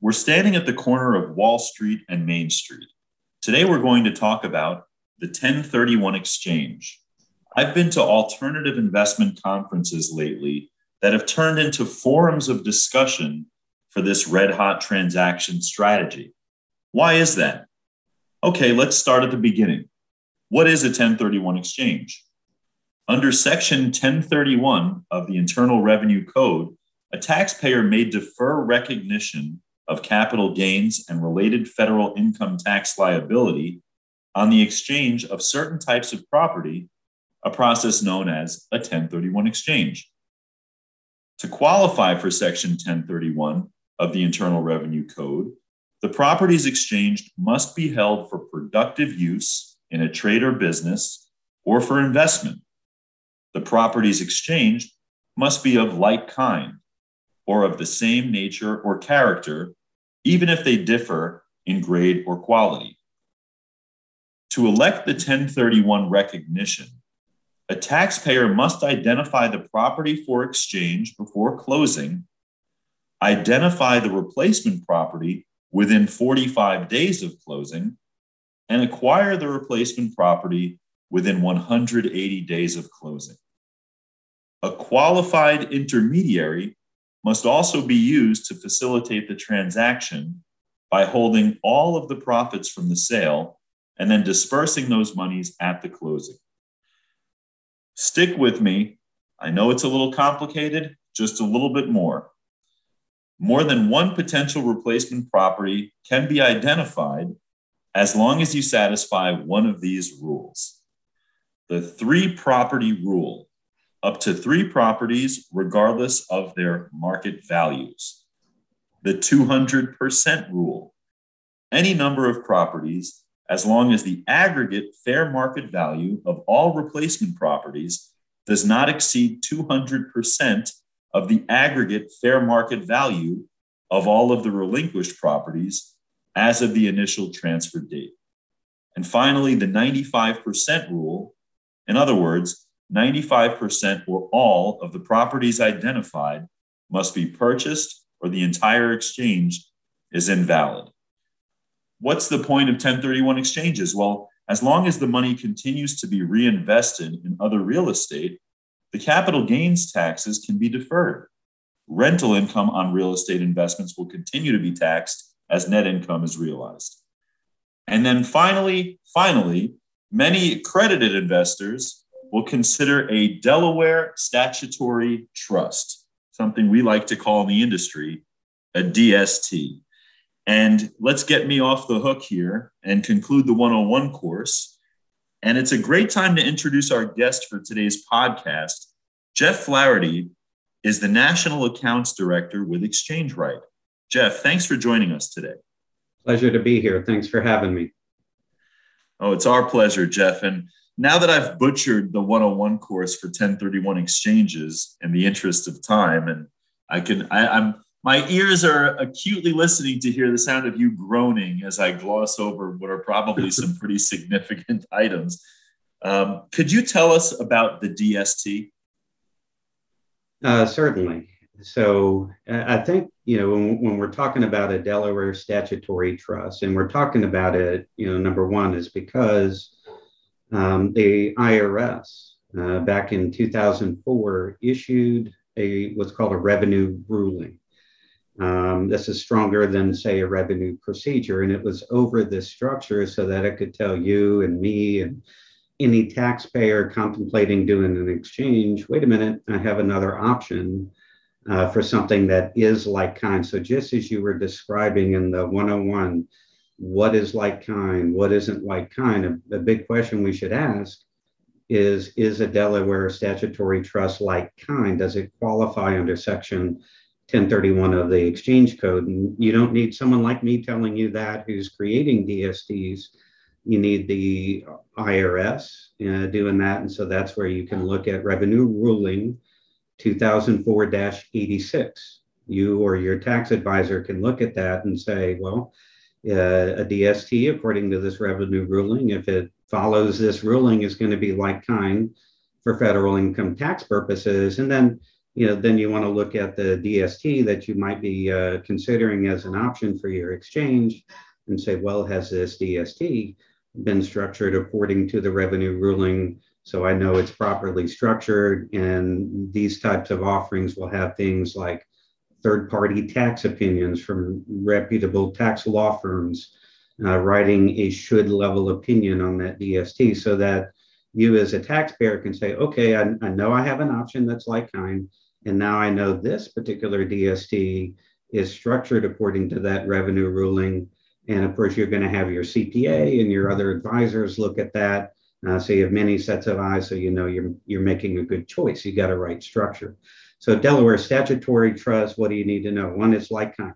We're standing at the corner of Wall Street and Main Street. Today, we're going to talk about the 1031 exchange. I've been to alternative investment conferences lately that have turned into forums of discussion for this red hot transaction strategy. Why is that? Okay, let's start at the beginning. What is a 1031 exchange? Under Section 1031 of the Internal Revenue Code, a taxpayer may defer recognition of capital gains and related federal income tax liability on the exchange of certain types of property, a process known as a 1031 exchange. To qualify for Section 1031 of the Internal Revenue Code, the properties exchanged must be held for productive use in a trade or business or for investment. The properties exchanged must be of like kind or of the same nature or character even if they differ in grade or quality. To elect the 1031 recognition, a taxpayer must identify the property for exchange before closing, identify the replacement property within 45 days of closing, and acquire the replacement property within 180 days of closing. A qualified intermediary must also be used to facilitate the transaction by holding all of the profits from the sale and then dispersing those monies at the closing. Stick with me. I know it's a little complicated, just a little bit more. More than one potential replacement property can be identified as long as you satisfy one of these rules. The three property rule up to three properties, regardless of their market values. The 200% rule any number of properties, as long as the aggregate fair market value of all replacement properties does not exceed 200% of the aggregate fair market value of all of the relinquished properties as of the initial transfer date. And finally, the 95% rule. In other words, 95% or all of the properties identified must be purchased or the entire exchange is invalid. What's the point of 1031 exchanges? Well, as long as the money continues to be reinvested in other real estate, the capital gains taxes can be deferred. Rental income on real estate investments will continue to be taxed as net income is realized. And then finally, finally, many accredited investors will consider a Delaware statutory trust, something we like to call in the industry a DST. And let's get me off the hook here and conclude the 101 course. And it's a great time to introduce our guest for today's podcast. Geoff Flahardy is the National Accounts Director with Exchange Right. Geoff, thanks for joining us today. Pleasure to be here. Thanks for having me. Oh, it's our pleasure, Geoff. And now that I've butchered the 101 course for 1031 exchanges in the interest of time, and I can, I, I'm, my ears are acutely listening to hear the sound of you groaning as I gloss over what are probably some pretty significant items. Um, could you tell us about the DST? Uh, certainly. So I think you know when, when, we're talking about a Delaware statutory trust, and we're talking about it, you know, number one is because um, the IRS uh, back in 2004 issued a what's called a revenue ruling. Um, this is stronger than, say, a revenue procedure, and it was over this structure so that it could tell you and me and any taxpayer contemplating doing an exchange wait a minute, I have another option uh, for something that is like kind. So, just as you were describing in the 101 what is like kind, what isn't like kind. A, a, big question we should ask is Is a Delaware statutory trust like kind? Does it qualify under Section 1031 of the Exchange Code? And you don't need someone like me telling you that who's creating DSTs. You need the IRS uh, doing that. And so that's where you can look at revenue ruling 2004 86. You or your tax advisor can look at that and say, well, uh, a DST according to this revenue ruling. If it follows this ruling, is going to be like kind for federal income tax purposes. And then you know, then you want to look at the DST that you might be uh, considering as an option for your exchange and say, well, has this DST been structured according to the revenue ruling? So I know it's properly structured, and these types of offerings will have things like third party tax opinions from reputable tax law firms uh, writing a should level opinion on that DST so that you as a taxpayer can say, okay, I, I know I have an option that's like kind and now I know this particular DST is structured according to that revenue ruling. And of course, you're going to have your CPA and your other advisors look at that. Uh, so you have many sets of eyes, so you know you're you're making a good choice. You got a right structure. So Delaware statutory trust. What do you need to know? One, it's like kind.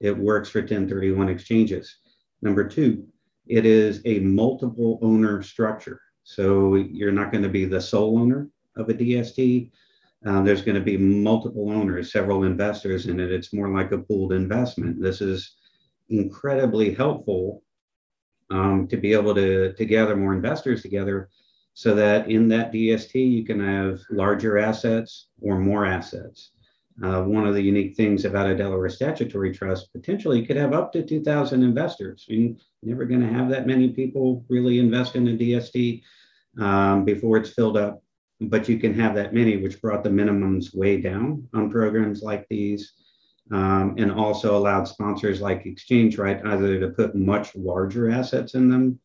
It works for 1031 exchanges. Number two, it is a multiple owner structure. So you're not going to be the sole owner of a DST. Uh, there's going to be multiple owners, several investors in it. It's more like a pooled investment. This is incredibly helpful um, to be able to, to gather more investors together so that in that DST you can have larger assets or more assets. Uh, one of the unique things about a Delaware statutory trust, potentially could have up to 2,000 investors. You're never going to have that many people really invest in a DST um, before it's filled up but you can have that many, which brought the minimums way down on programs like these. Um, and also allowed sponsors like ExchangeRight either to put much larger assets in them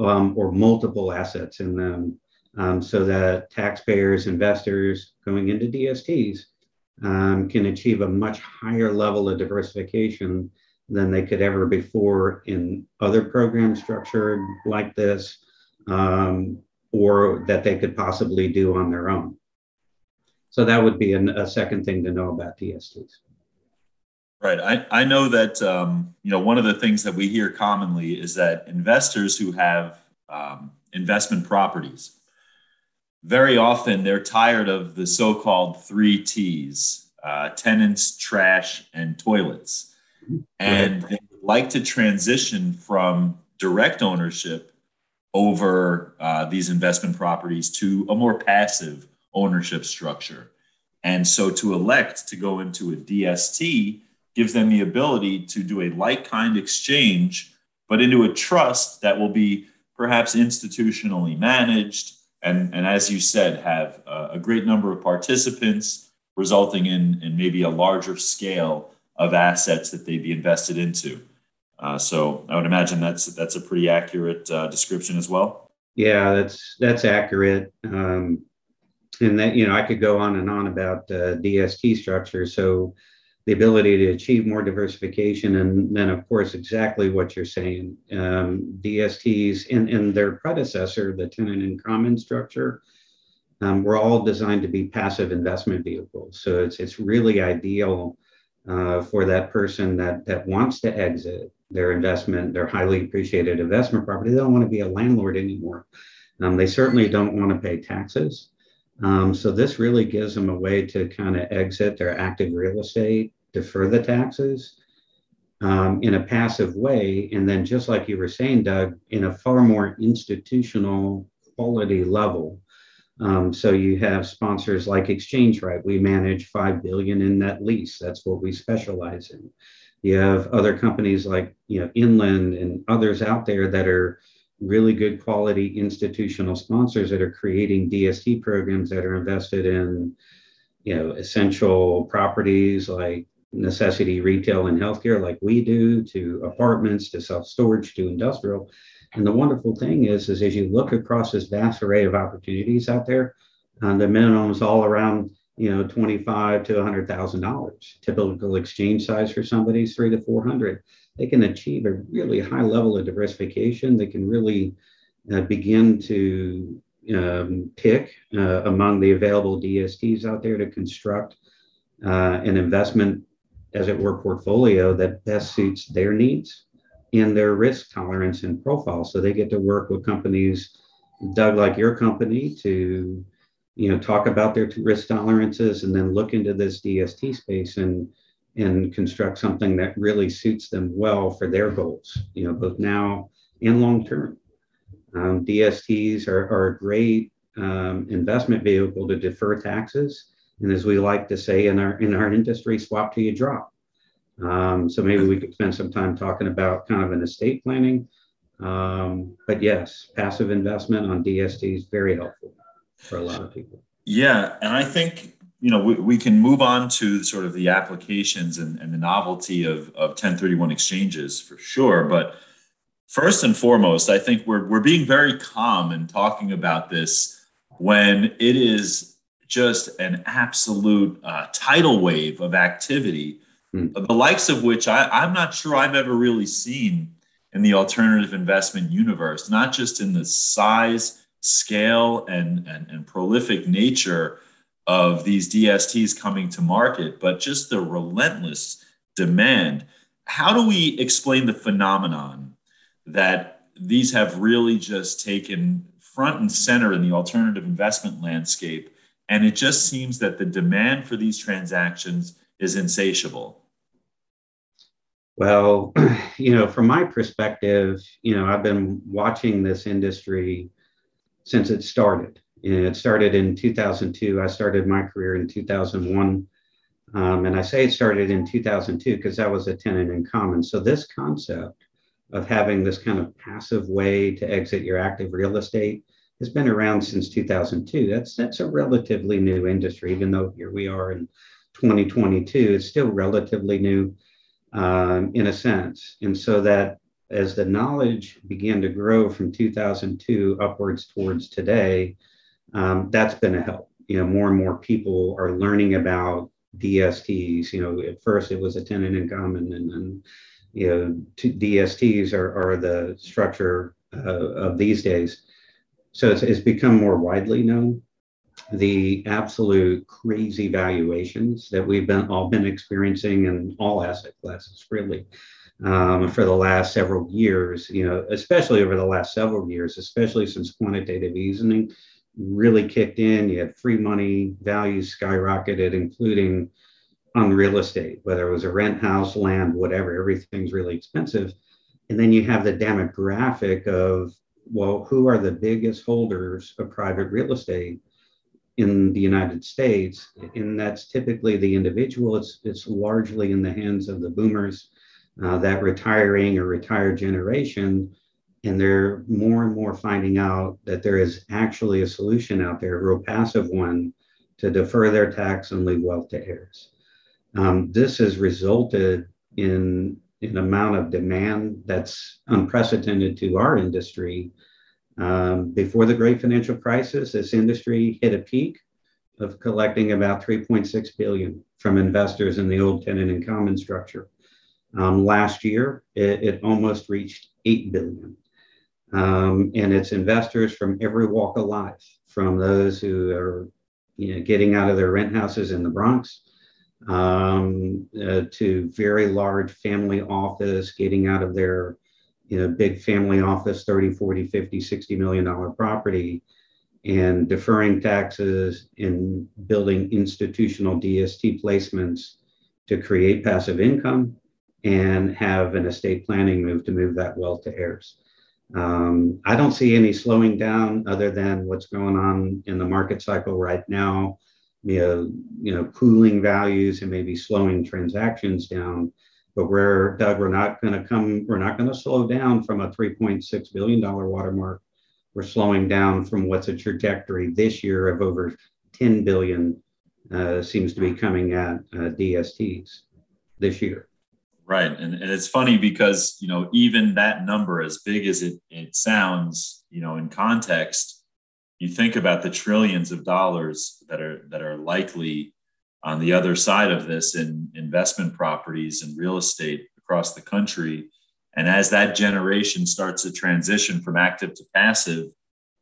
um, or multiple assets in them um, so that taxpayers, investors going into DSTs um, can achieve a much higher level of diversification than they could ever before in other programs structured like this um, or that they could possibly do on their own. So that would be an, a second thing to know about DSTs. Right. I, I know that, um, you know, one of the things that we hear commonly is that investors who have um, investment properties, very often they're tired of the so called three T's uh, tenants, trash, and toilets. And they would like to transition from direct ownership over uh, these investment properties to a more passive ownership structure. And so to elect to go into a DST gives them the ability to do a like kind exchange, but into a trust that will be perhaps institutionally managed. And, and as you said, have a, great number of participants, resulting in, in maybe a larger scale of assets that they'd be invested into. Uh, so I would imagine that's that's a pretty accurate uh, description as well. Yeah, that's that's accurate. Um, and that you know I could go on and on about uh, DST structure. So the ability to achieve more diversification, and then of course exactly what you're saying. Um, DSTs and, in their predecessor, the tenant in common structure, um, were all designed to be passive investment vehicles. So it's it's really ideal uh, for that person that that wants to exit their investment, their highly appreciated investment property. They don't want to be a landlord anymore. Um, they certainly don't want to pay taxes. Um, so this really gives them a way to kind of exit their active real estate, defer the taxes um, in a passive way. And then just like you were saying, Doug, in a far more institutional quality level. Um, so you have sponsors like ExchangeRight. We manage five billion in net lease. That's what we specialize in. You have other companies like you know Inland and others out there that are really good quality institutional sponsors that are creating DST programs that are invested in you know essential properties like necessity retail and healthcare like we do to apartments to self-storage to industrial and the wonderful thing is is as you look across this vast array of opportunities out there uh, the minimums all around you know, 25 to $100,000. Typical exchange size for somebody is three to 400. They can achieve a really high level of diversification. They can really uh, begin to um, pick uh, among the available DSTs out there to construct uh, an investment, as it were, portfolio that best suits their needs and their risk tolerance and profile. So they get to work with companies, Doug, like your company, to you know, talk about their risk tolerances and then look into this DST space and and construct something that really suits them well for their goals, you know, both now and long term. Um, DSTs are, are a great um, investment vehicle to defer taxes And as we like to say in our in our industry, swap till you drop. Um, so maybe we could spend some time talking about kind of an estate planning. Um, but yes, passive investment on DST is very helpful for a lot of people. Yeah, and I think you know we, we can move on to sort of the applications and, and the novelty of, of 1031 exchanges for sure. But first and foremost, I think we're we're being very calm in talking about this when it is just an absolute uh, tidal wave of activity, mm. the likes of which I, I'm not sure I've ever really seen in the alternative investment universe, not just in the size, scale, and, and, and prolific nature of these DSTs coming to market, but just the relentless demand. How do we explain the phenomenon that these have really just taken front and center in the alternative investment landscape? And it just seems that the demand for these transactions is insatiable. Well, you know, from my perspective, you know, I've been watching this industry since it started. it started in 2002. I started my career in 2001. Um, and I say it started in 2002 because that was a tenant in common. So, this concept of having this kind of passive way to exit your active real estate has been around since 2002. That's that's a relatively new industry, even though here we are in 2022. It's still relatively new um, in a sense, and so that as the knowledge began to grow from 2002 upwards towards today, um, that's been a help. You know, more and more people are learning about DSTs. You know, at first it was a tenant in common, and then you know, DSTs are, are the structure uh, of these days. So it's, it's become more widely known. The absolute crazy valuations that we've been all been experiencing in all asset classes, really, um, for the last several years. You know, especially over the last several years, especially since quantitative easing really kicked in. You had free money, values skyrocketed, including on real estate, whether it was a rent house, land, whatever. Everything's really expensive. And then you have the demographic of well, who are the biggest holders of private real estate in the United States? And that's typically the individual. It's, it's largely in the hands of the boomers, uh, that retiring or retired generation. And they're more and more finding out that there is actually a solution out there, a real passive one, to defer their tax and leave wealth to heirs. Um, this has resulted in an amount of demand that's unprecedented to our industry. Um, before the great financial crisis, this industry hit a peak of collecting about 3.6 billion from investors in the old tenant in common structure. Um, last year, it, it, almost reached 8 billion. Um, and it's investors from every walk of life, from those who are you know, getting out of their rent houses in the Bronx um, uh, to very large family office, getting out of their you know, big family office, 30, 40, 50, 60 million dollar property and deferring taxes and building institutional DST placements to create passive income and have an estate planning move to move that wealth to heirs. Um, I don't see any slowing down other than what's going on in the market cycle right now you know, you know, cooling values and maybe slowing transactions down. But we're, Doug, we're not going to come, we're not going to slow down from a $3.6 billion watermark. We're slowing down from what's a trajectory this year of over 10 billion uh, seems to be coming at uh, DSTs this year. Right. And, and it's funny because, you know, even that number, as big as it, it sounds, you know, in context, you think about the trillions of dollars that are that are likely on the other side of this in investment properties and real estate across the country. And as that generation starts to transition from active to passive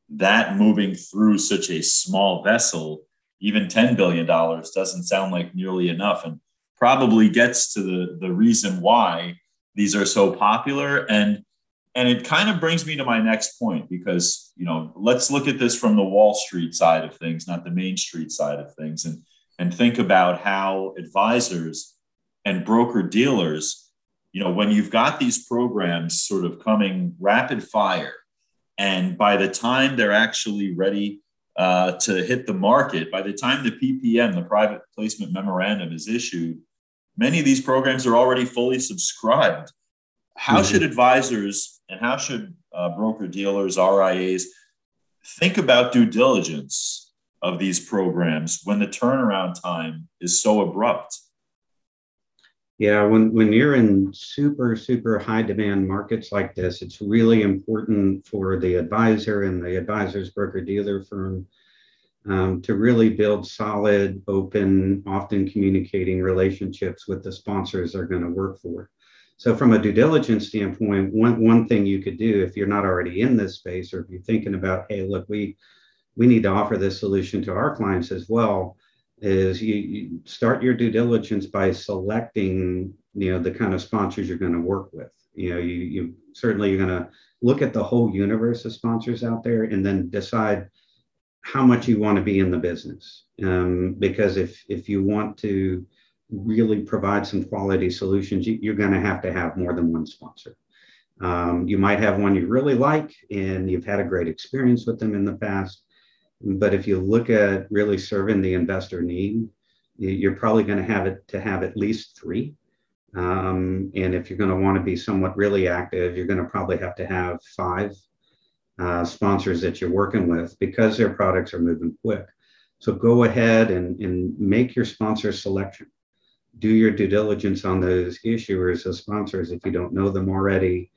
that moving through such a small vessel even $10 billion doesn't sound like nearly enough and probably gets to the, the reason why these are so popular. And and it kind of brings me to my next point because you know let's look at this from the wall street side of things not the main street side of things and and think about how advisors and broker dealers you know when you've got these programs sort of coming rapid fire and by the time they're actually ready uh, to hit the market, by the time the PPM, the private placement memorandum, is issued, many of these programs are already fully subscribed. How mm-hmm. should advisors and how should uh, broker dealers, RIAs, think about due diligence of these programs when the turnaround time is so abrupt? Yeah, when, when you're in super, super high demand markets like this, it's really important for the advisor and the advisor's broker dealer firm um, to really build solid, open, often communicating relationships with the sponsors they're going to work for. So, from a due diligence standpoint, one, one thing you could do if you're not already in this space, or if you're thinking about, hey, look, we we need to offer this solution to our clients as well, is you, you start your due diligence by selecting, you know, the kind of sponsors you're going to work with. You know, you, you certainly you're going to look at the whole universe of sponsors out there and then decide how much you want to be in the business. Um, because if if you want to really provide some quality solutions, you, are going to have to have more than one sponsor. Um, you might have one you really like and you've had a great experience with them in the past. But if you look at really serving the investor need, you're probably going to have it to have at least three. Um, and if you're going to want to be somewhat really active, you're going to probably have to have five uh, sponsors that you're working with because their products are moving quick. So go ahead and, and make your sponsor selection do your due diligence on those issuers as sponsors if you don't know them already.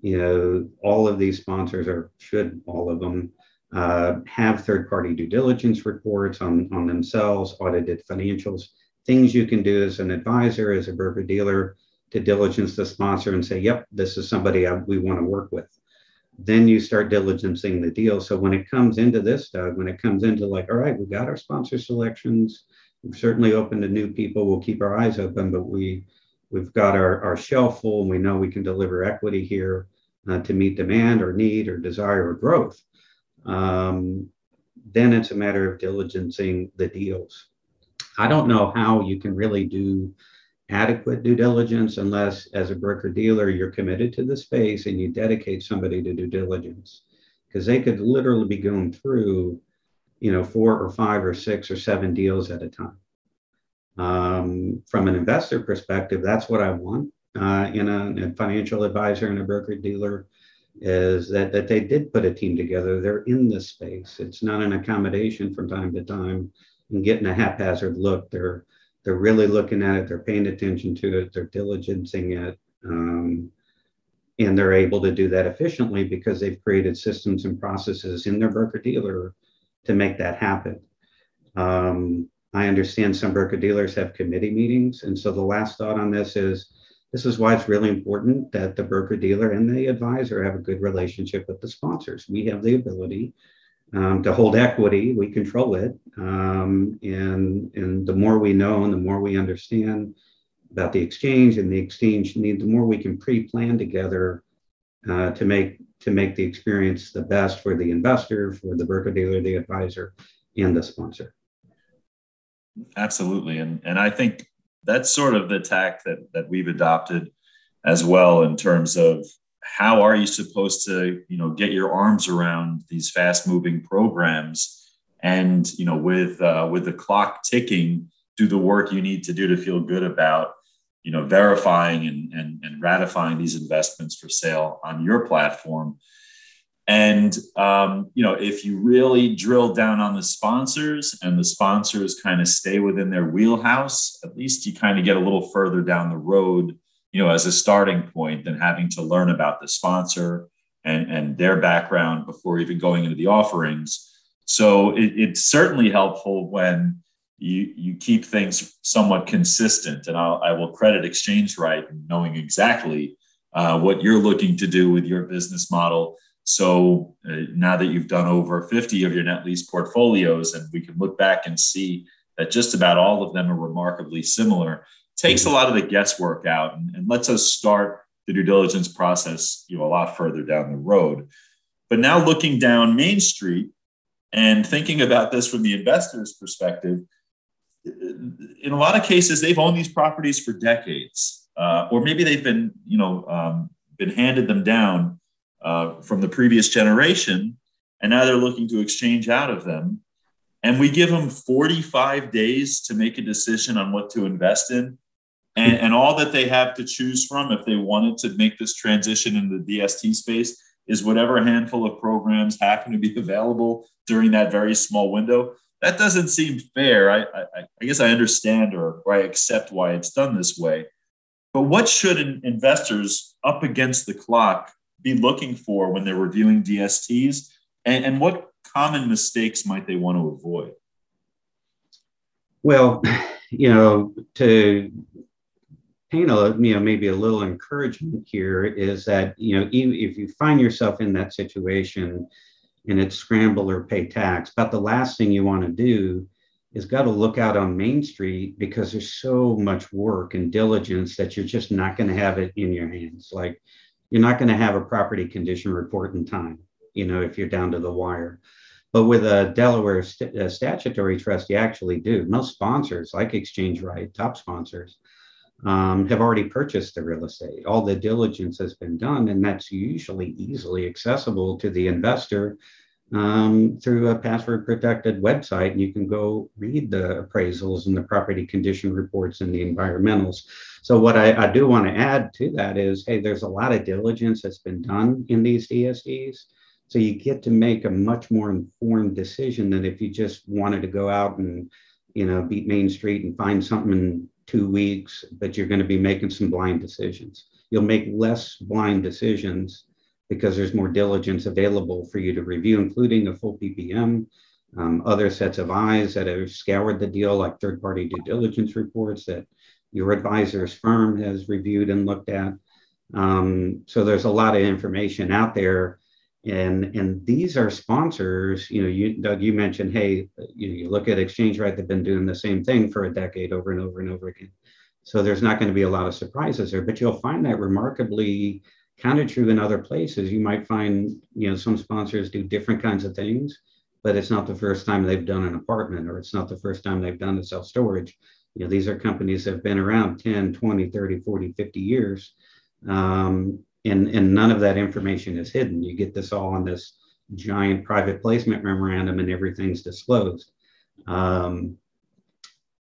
You know, all of these sponsors, or should all of them, uh, have third party due diligence reports on, on themselves, audited financials, things you can do as an advisor, as a broker dealer to diligence the sponsor and say, yep, this is somebody I, we want to work with. Then you start diligencing the deal. So when it comes into this, Doug, when it comes into like, all right, we got our sponsor selections, certainly open to new people. We'll keep our eyes open, but we we've got our, our shelf full and we know we can deliver equity here uh, to meet demand or need or desire or growth. Um, then it's a matter of diligencing the deals. I don't know how you can really do adequate due diligence unless, as a broker dealer, you're committed to the space and you dedicate somebody to due diligence because they could literally be going through you know, four or five or six or seven deals at a time. Um, from an investor perspective, that's what I want uh, in a, a, financial advisor and a broker dealer is that, that they did put a team together. They're in this space. It's not an accommodation from time to time and getting a haphazard look. They're they're really looking at it. They're paying attention to it. They're diligencing it. Um, and they're able to do that efficiently because they've created systems and processes in their broker dealer to make that happen. Um, I understand some broker dealers have committee meetings. And so the last thought on this is this is why it's really important that the broker dealer and the advisor have a good relationship with the sponsors. We have the ability um, to hold equity, we control it. Um, and, and the more we know and the more we understand about the exchange and the exchange need, the more we can pre plan together uh, to make to make the experience the best for the investor, for the broker dealer, the advisor, and the sponsor. Absolutely, and and I think that's sort of the tack that that we've adopted as well in terms of how are you supposed to you know get your arms around these fast moving programs and you know with uh, with the clock ticking do the work you need to do to feel good about you know, verifying and, and, and ratifying these investments for sale on your platform. And um, you know, if you really drill down on the sponsors and the sponsors kind of stay within their wheelhouse, at least you kind of get a little further down the road, you know, as a starting point than having to learn about the sponsor and, and their background before even going into the offerings. So it, it's certainly helpful when you you keep things somewhat consistent. And I'll, I will credit ExchangeRight knowing exactly uh, what you're looking to do with your business model. So uh, now that you've done over 50 of your net lease portfolios, and we can look back and see that just about all of them are remarkably similar, takes a lot of the guesswork out and, and lets us start the due diligence process you know a lot further down the road. But now looking down Main Street and thinking about this from the investor's perspective, in a lot of cases, they've owned these properties for decades, uh, or maybe they've been, you know, um, been handed them down uh, from the previous generation, and now they're looking to exchange out of them. and we give them 45 days to make a decision on what to invest in. And, and all that they have to choose from if they wanted to make this transition in the DST space is whatever handful of programs happen to be available during that very small window. That doesn't seem fair. I, I, I guess I understand or, or I accept why it's done this way. But what should investors up against the clock be looking for when they're reviewing DSTs? And, and what common mistakes might they want to avoid? Well, you know, to paint a you know maybe a little encouragement here is that you know if you find yourself in that situation and it's scramble or pay tax, but the last thing you want to do is got to look out on Main Street because there's so much work and diligence that you're just not going to have it in your hands. Like you're not going to have a property condition report in time, you know, if you're down to the wire. But with a Delaware st- a statutory trust, you actually do. Most sponsors, like ExchangeRight, top sponsors, um, have already purchased the real estate. All the diligence has been done, and that's usually easily accessible to the investor um, through a password protected website. And you can go read the appraisals and the property condition reports and the environmentals. So, what I, I do want to add to that is hey, there's a lot of diligence that's been done in these DSTs. So you get to make a much more informed decision than if you just wanted to go out and, you know, beat Main Street and find something in two weeks, but you're going to be making some blind decisions. You'll make less blind decisions because there's more diligence available for you to review, including a full PPM, um, other sets of eyes that have scoured the deal, like third party due diligence reports that your advisor's firm has reviewed and looked at. Um, so there's a lot of information out there and and these are sponsors you know you doug you mentioned hey you, you look at ExchangeRight they've been doing the same thing for a decade over and over and over again. So there's not going to be a lot of surprises there but you'll find that remarkably kind of true in other places. You might find you know some sponsors do different kinds of things but it's not the first time they've done an apartment or it's not the first time they've done a self-storage you know these are companies that have been around 10 20 30 40 50 years. Um, and, and none of that information is hidden. You get this all in this giant private placement memorandum and everything's disclosed. Um,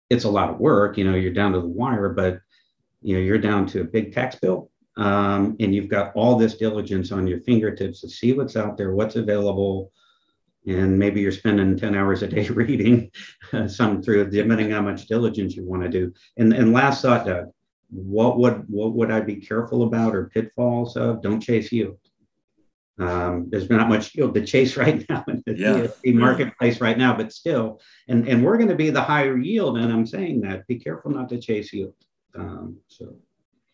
it's a lot of work, you know, you're down to the wire, but you know, you're down to a big tax bill um, and you've got all this diligence on your fingertips to see what's out there, what's available, and maybe you're spending 10 hours a day reading uh, some through depending on how much diligence you want to do. And, and last thought, Doug, what would what would I be careful about or pitfalls of? Don't chase yield. Um, there's not much yield to chase right now in the yeah, marketplace right now, but still, and and we're going to be the higher yield, and I'm saying that be careful not to chase yield. Um, so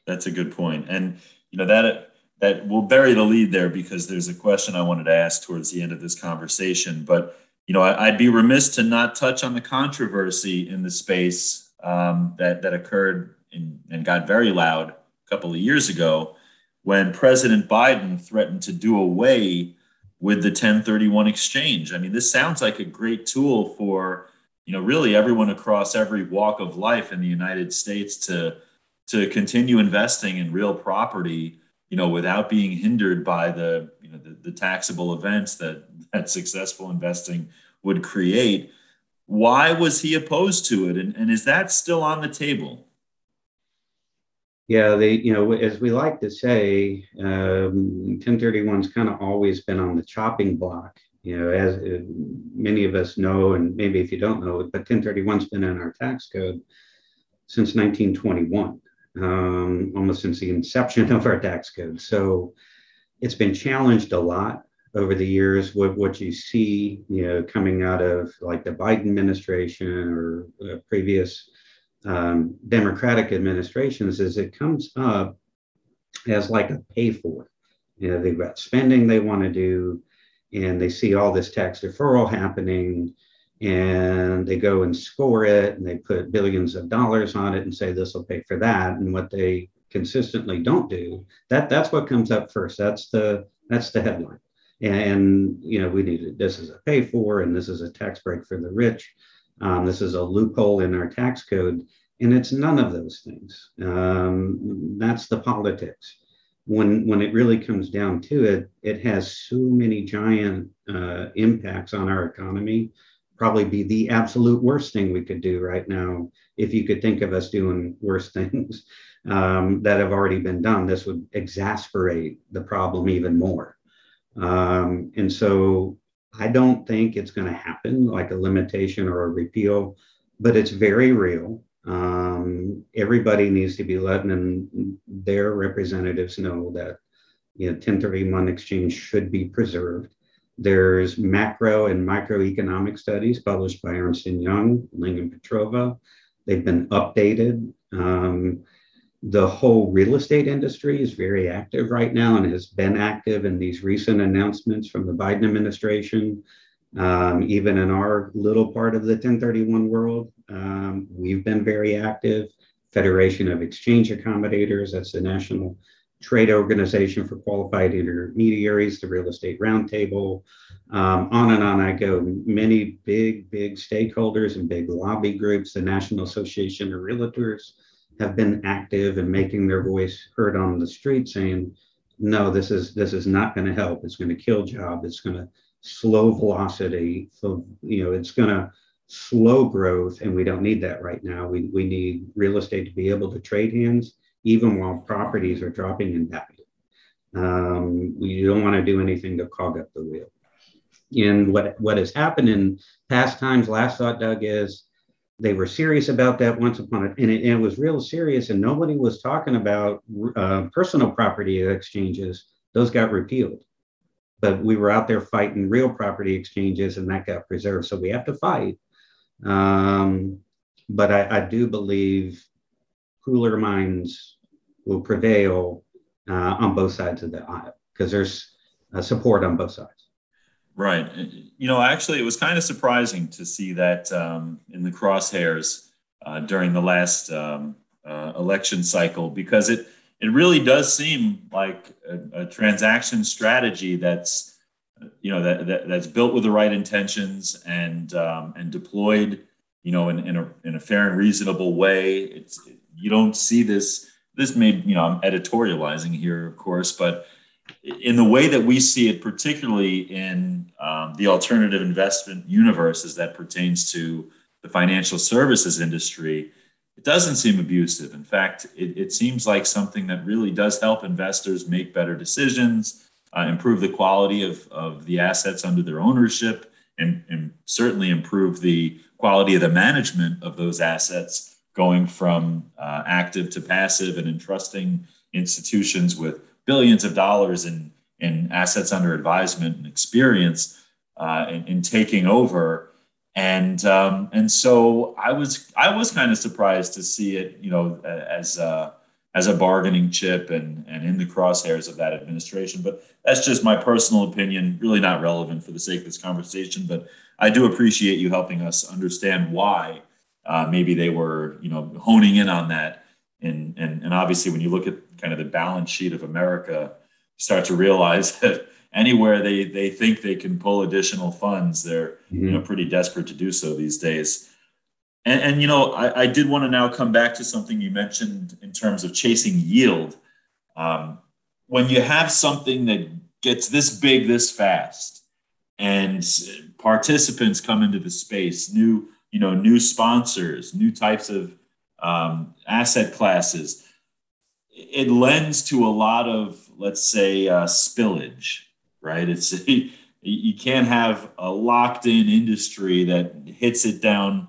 that's a good point, and you know that that we'll bury the lead there because there's a question I wanted to ask towards the end of this conversation, but you know I, would be remiss to not touch on the controversy in the space um, that that occurred in, and got very loud a couple of years ago when President Biden threatened to do away with the 1031 exchange. I mean, this sounds like a great tool for you know really everyone across every walk of life in the United States to to continue investing in real property, you know, without being hindered by the you know the, the taxable events that that successful investing would create. Why was he opposed to it, and, and is that still on the table? Yeah, they, you know, as we like to say, um, 1031's kind of always been on the chopping block. You know, as uh, many of us know, and maybe if you don't know but 1031's been in our tax code since 1921, um, almost since the inception of our tax code. So it's been challenged a lot over the years with what you see, you know, coming out of like the Biden administration or uh, previous um, Democratic administrations is it comes up as like a pay for. You know, they've got spending they want to do, and they see all this tax deferral happening, and they go and score it, and they put billions of dollars on it and say this will pay for that. And what they consistently don't do that that's what comes up first. That's the that's the headline. And, and you know, we need this is a pay for, and this is a tax break for the rich. Um, this is a loophole in our tax code, and it's none of those things. Um, that's the politics. When when it really comes down to it, it has so many giant uh, impacts on our economy, probably be the absolute worst thing we could do right now. If you could think of us doing worse things um, that have already been done, this would exasperate the problem even more. Um, and so I don't think it's going to happen like a limitation or a repeal, but it's very real. Um, everybody needs to be letting their representatives know that you know 1031 exchange should be preserved. There's macro and microeconomic studies published by Ernst & Young, Ling and Petrova. They've been updated. Um, the whole real estate industry is very active right now and has been active in these recent announcements from the Biden administration. Um, even in our little part of the 1031 world, um, we've been very active. Federation of Exchange Accommodators, that's the national trade organization for qualified intermediaries, the Real Estate Roundtable, um, on and on I go. Many big, big stakeholders and big lobby groups, the National Association of Realtors have been active and making their voice heard on the street saying, no, this is this is not going to help. It's going to kill job. It's going to slow velocity. So, you know, it's going to slow growth, and we don't need that right now. We, we need real estate to be able to trade hands, even while properties are dropping in value. Um, we don't want to do anything to clog up the wheel. And what, what has happened in past times, last thought, Doug, is they were serious about that once upon a and it, and it was real serious, and nobody was talking about uh, personal property exchanges. Those got repealed but we were out there fighting real property exchanges and that got preserved. So we have to fight. Um, but I, I, do believe cooler minds will prevail uh, on both sides of the aisle because there's uh, support on both sides. Right. You know, actually, it was kind of surprising to see that um, in the crosshairs uh, during the last um, uh, election cycle because it it really does seem like a, a transaction strategy that's you know that, that, that's built with the right intentions and um, and deployed you know in, in a in a fair and reasonable way it's you don't see this this may you know i'm editorializing here of course but in the way that we see it particularly in um, the alternative investment universe as that pertains to the financial services industry it doesn't seem abusive. In fact, it, it seems like something that really does help investors make better decisions, uh, improve the quality of, of the assets under their ownership, and, and certainly improve the quality of the management of those assets going from uh, active to passive and entrusting institutions with billions of dollars in, in assets under advisement and experience uh, in, in taking over and um, and so I was I was kind of surprised to see it, you know, as a, as a bargaining chip and and in the crosshairs of that administration. But that's just my personal opinion, really not relevant for the sake of this conversation. But I do appreciate you helping us understand why uh, maybe they were, you know, honing in on that. And and and obviously, when you look at kind of the balance sheet of America, start to realize that anywhere they they think they can pull additional funds, they're mm-hmm. you know pretty desperate to do so these days. And, and you know, I, I, did want to now come back to something you mentioned in terms of chasing yield. Um, when you have something that gets this big this fast, and participants come into the space, new you know new sponsors, new types of um, asset classes, it lends to a lot of let's say uh, spillage right? It's you can't have a locked in industry that hits it down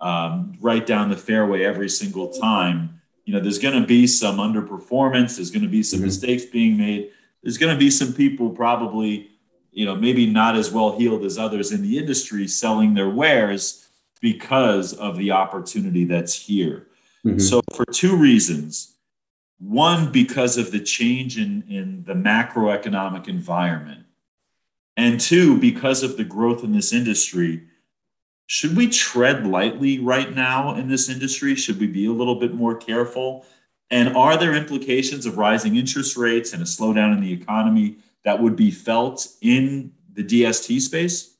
um, right down the fairway every single time. You know, there's going to be some underperformance. There's going to be some mm-hmm. mistakes being made. There's going to be some people probably, you know, maybe not as well heeled as others in the industry selling their wares because of the opportunity that's here. Mm-hmm. So, for two reasons, one, because of the change in, in the macroeconomic environment. And two, because of the growth in this industry. Should we tread lightly right now in this industry? Should we be a little bit more careful? And are there implications of rising interest rates and a slowdown in the economy that would be felt in the DST space?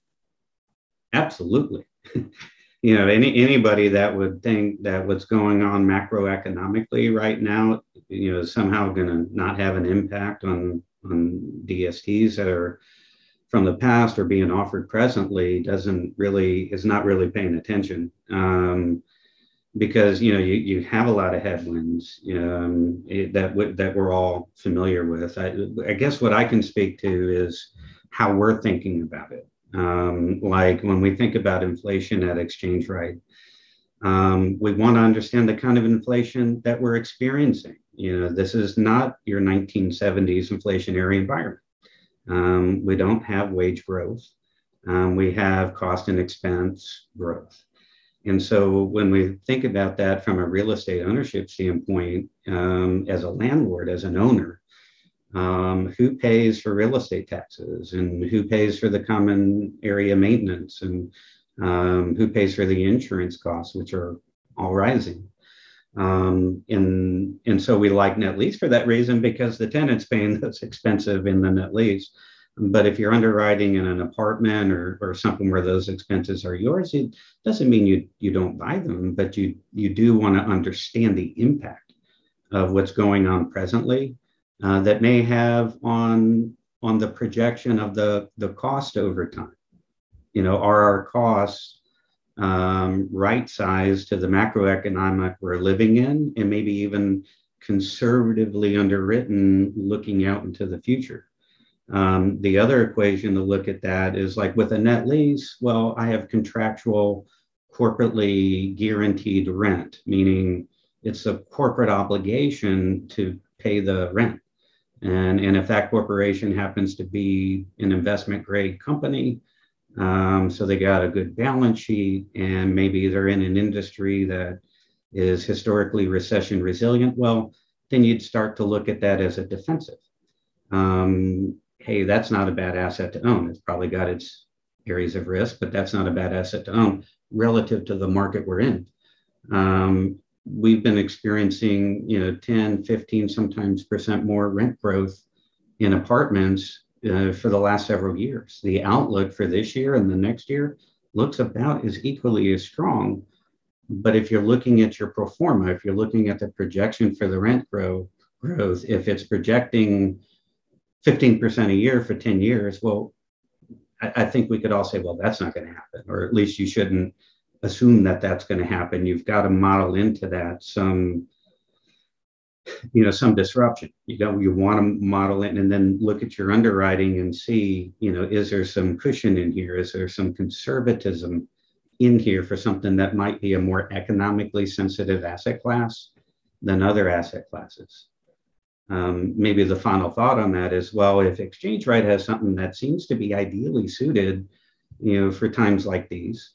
Absolutely. you know, any anybody that would think that what's going on macroeconomically right now, you know, somehow going to not have an impact on on DSTs that are from the past or being offered presently doesn't really is not really paying attention um, because you know you, you have a lot of headwinds um, it, that w- that we're all familiar with. I, I, guess what I can speak to is how we're thinking about it. Um, like when we think about inflation at ExchangeRight, um, we want to understand the kind of inflation that we're experiencing. You know, this is not your 1970s inflationary environment. Um, we don't have wage growth. Um, we have cost and expense growth. And so when we think about that from a real estate ownership standpoint, um, as a landlord, as an owner, um, who pays for real estate taxes and who pays for the common area maintenance and um, who pays for the insurance costs, which are all rising. Um, and, and so we like net lease for that reason because the tenant's paying that's expensive in the net lease. But if you're underwriting in an apartment or, or something where those expenses are yours, it doesn't mean you, you don't buy them, but you, you do want to understand the impact of what's going on presently uh, that may have on, on the projection of the, the cost over time. You know, are our costs um, right sized to the macroeconomic we're living in and maybe even conservatively underwritten looking out into the future? Um, the other equation to look at that is like with a net lease, well, I have contractual corporately guaranteed rent, meaning it's a corporate obligation to pay the rent. And, and if that corporation happens to be an investment grade company, um, so they got a good balance sheet, and maybe they're in an industry that is historically recession resilient, well, then you'd start to look at that as a defensive. Um, hey, that's not a bad asset to own. It's probably got its areas of risk, but that's not a bad asset to own relative to the market we're in. Um, we've been experiencing, you know, 10, 15, sometimes percent more rent growth in apartments uh, for the last several years. The outlook for this year and the next year looks about as equally as strong. But if you're looking at your pro forma, if you're looking at the projection for the rent grow, growth, if it's projecting 15% a year for 10 years, well, I, I think we could all say, well, that's not going to happen, or at least you shouldn't assume that that's going to happen. You've got to model into that some, you know, some disruption. You don't, you want to model it and then look at your underwriting and see, you know, is there some cushion in here? Is there some conservatism in here for something that might be a more economically sensitive asset class than other asset classes? Um, maybe the final thought on that is well, if ExchangeRight has something that seems to be ideally suited, you know, for times like these,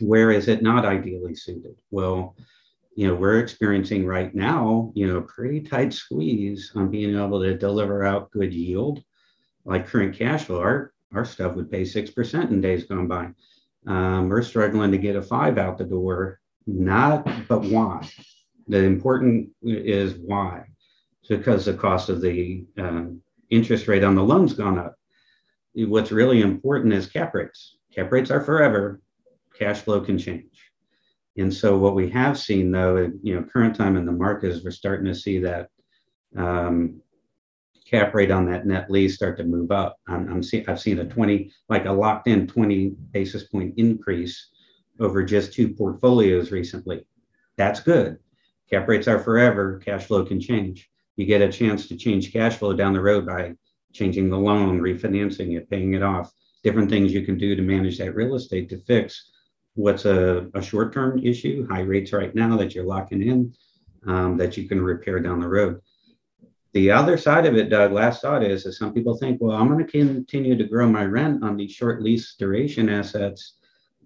where is it not ideally suited? Well, you know, we're experiencing right now, you know, a pretty tight squeeze on being able to deliver out good yield, like current cash flow. Our, our stuff would pay 6% in days gone by. Um, we're struggling to get a five out the door, not, but why? The important is why because the cost of the um, interest rate on the loans gone up. What's really important is cap rates. Cap rates are forever. Cash flow can change. And so what we have seen though, you know, current time in the market is we're starting to see that um, cap rate on that net lease start to move up. I'm, I'm see, I've seen a 20, like a locked in 20 basis point increase over just two portfolios recently. That's good. Cap rates are forever. Cash flow can change you get a chance to change cash flow down the road by changing the loan, refinancing it, paying it off, different things you can do to manage that real estate to fix what's a, a short term issue, high rates right now that you're locking in, um, that you can repair down the road. The other side of it, Doug, last thought is, is some people think, well, I'm going to continue to grow my rent on these short lease duration assets.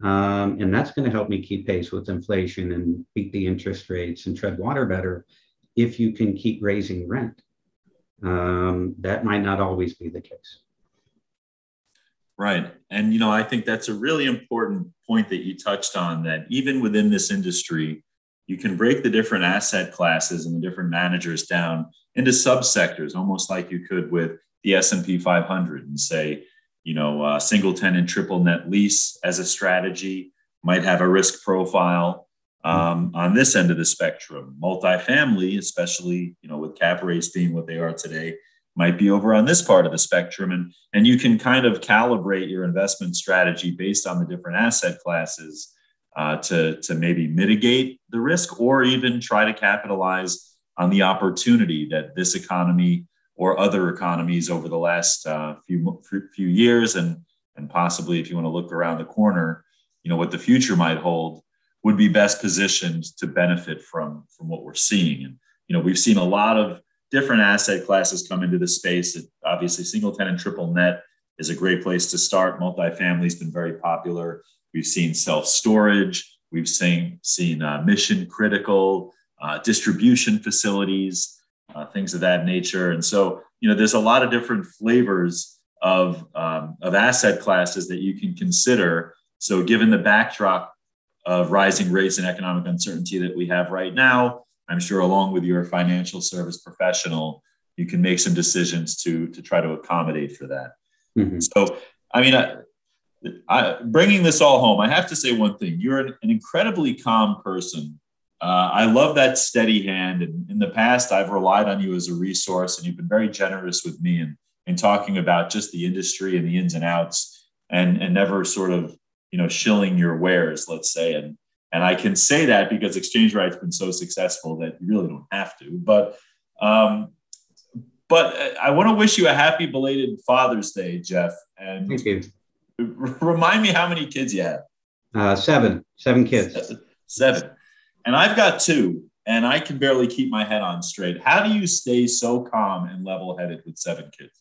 Um, and that's going to help me keep pace with inflation and beat the interest rates and tread water better if you can keep raising rent. Um, that might not always be the case. Right. And, you know, I think that's a really important point that you touched on that even within this industry, you can break the different asset classes and the different managers down into subsectors, almost like you could with the S&P 500 and say, you know, uh, single tenant, triple net lease as a strategy might have a risk profile um, on this end of the spectrum, multifamily, especially you know with cap rates being what they are today, might be over on this part of the spectrum. And, and you can kind of calibrate your investment strategy based on the different asset classes uh, to, to maybe mitigate the risk or even try to capitalize on the opportunity that this economy or other economies over the last uh, few, few years and, and possibly if you want to look around the corner, you know, what the future might hold would be best positioned to benefit from, from what we're seeing. And, you know, we've seen a lot of different asset classes come into the space. Obviously, single tenant triple net is a great place to start. Multifamily has been very popular. We've seen self storage. We've seen seen uh, mission critical uh, distribution facilities, uh, things of that nature. And so, you know, there's a lot of different flavors of um, of asset classes that you can consider. So, given the backdrop of rising rates and economic uncertainty that we have right now, I'm sure along with your financial service professional, you can make some decisions to to try to accommodate for that. Mm-hmm. So, I mean, I, I, bringing this all home, I have to say one thing: you're an, an incredibly calm person. Uh, I love that steady hand, and in the past, I've relied on you as a resource, and you've been very generous with me in in talking about just the industry and the ins and outs, and and never sort of you know shilling your wares, let's say, and and I can say that because ExchangeRight's been so successful that you really don't have to. But um, but I want to wish you a happy belated Father's Day, Geoff. And Thank you. Remind me how many kids you have. Uh, seven, seven kids. Seven. And I've got two, and I can barely keep my head on straight. How do you stay so calm and level headed with seven kids?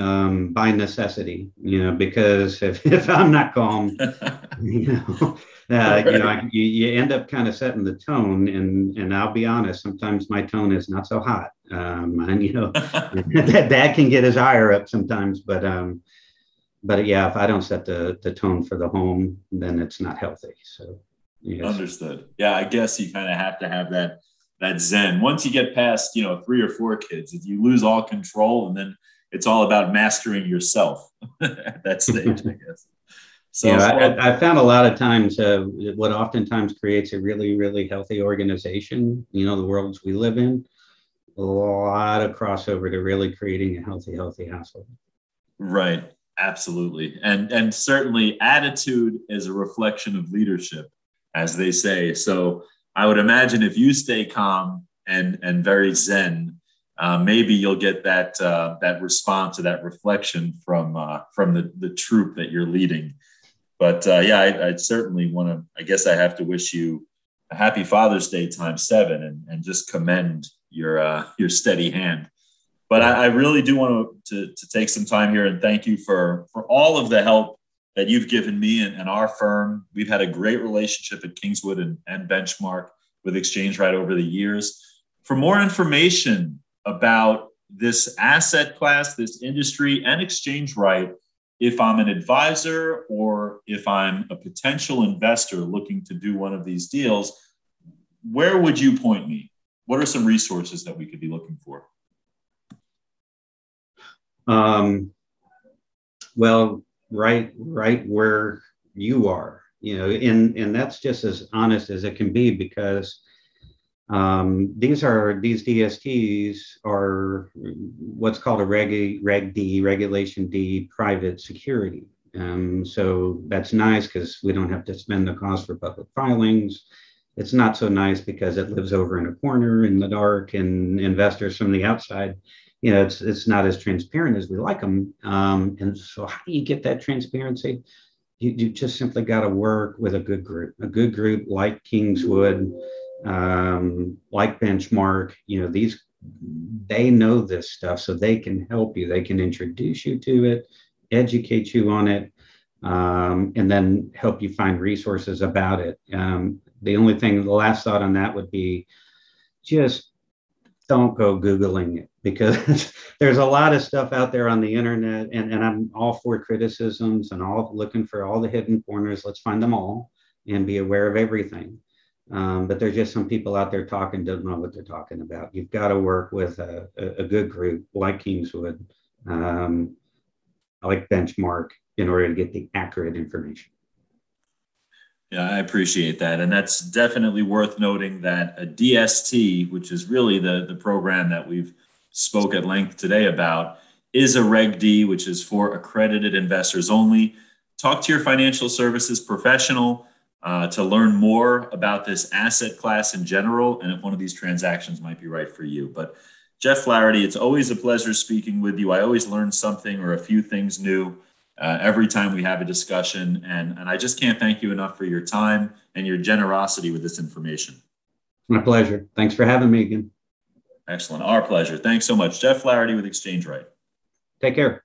Um, by necessity, you know, because if, if I'm not calm, you know, uh, you know, you, you end up kind of setting the tone. And and I'll be honest, sometimes my tone is not so hot. Um, and you know, that dad can get his ire up sometimes, but um, but yeah, if I don't set the the tone for the home, then it's not healthy. So yes. understood. Yeah, I guess you kind of have to have that that zen. Once you get past, you know, three or four kids, if you lose all control, and then it's all about mastering yourself at that stage, I guess. So yeah, I, I, found a lot of times uh, what oftentimes creates a really, really healthy organization, you know, the worlds we live in, a lot of crossover to really creating a healthy, healthy household. Right. Absolutely. And and certainly attitude is a reflection of leadership, as they say. So I would imagine if you stay calm and and very zen, uh, maybe you'll get that uh, that response or that reflection from uh, from the the troop that you're leading. But uh, yeah, I, would certainly want to. I guess I have to wish you a happy Father's Day time seven, and, and just commend your uh, your steady hand. But I, I really do want to, to, to take some time here and thank you for for all of the help that you've given me and, and our firm. We've had a great relationship at Kingswood and, and Benchmark with ExchangeRight over the years. For more information about this asset class, this industry, and ExchangeRight, if I'm an advisor or if I'm a potential investor looking to do one of these deals, where would you point me? What are some resources that we could be looking for? Um, well, right, right where you are, you know, and and that's just as honest as it can be because um, these are these DSTs are what's called a Reg, Reg D, Regulation D private security. Um, so that's nice because we don't have to spend the cost for public filings. It's not so nice because it lives over in a corner in the dark, and investors from the outside, you know, it's it's not as transparent as we like them. Um, and so, how do you get that transparency? You, you just simply got to work with a good group, a good group like Kingswood um, like Benchmark, you know, these they know this stuff, so they can help you. They can introduce you to it, educate you on it, um, and then help you find resources about it. Um, the only thing, the last thought on that would be just don't go Googling it because there's a lot of stuff out there on the internet, and, and I'm all for criticisms and all looking for all the hidden corners. Let's find them all and be aware of everything. Um, but there's just some people out there talking don't know what they're talking about. You've got to work with a, a, good group like Kingswood, um, like Benchmark, in order to get the accurate information. Yeah, I appreciate that, and that's definitely worth noting that a DST, which is really the the program that we've spoke at length today about is a Reg D, which is for accredited investors only. Talk to your financial services professional uh, to learn more about this asset class in general and if one of these transactions might be right for you. But Geoff Flahardy, it's always a pleasure speaking with you. I always learn something or a few things new uh, every time we have a discussion. And, and I just can't thank you enough for your time and your generosity with this information. My pleasure. Thanks for having me again. Excellent. Our pleasure. Thanks so much. Geoff Flahardy with ExchangeRight. Take care.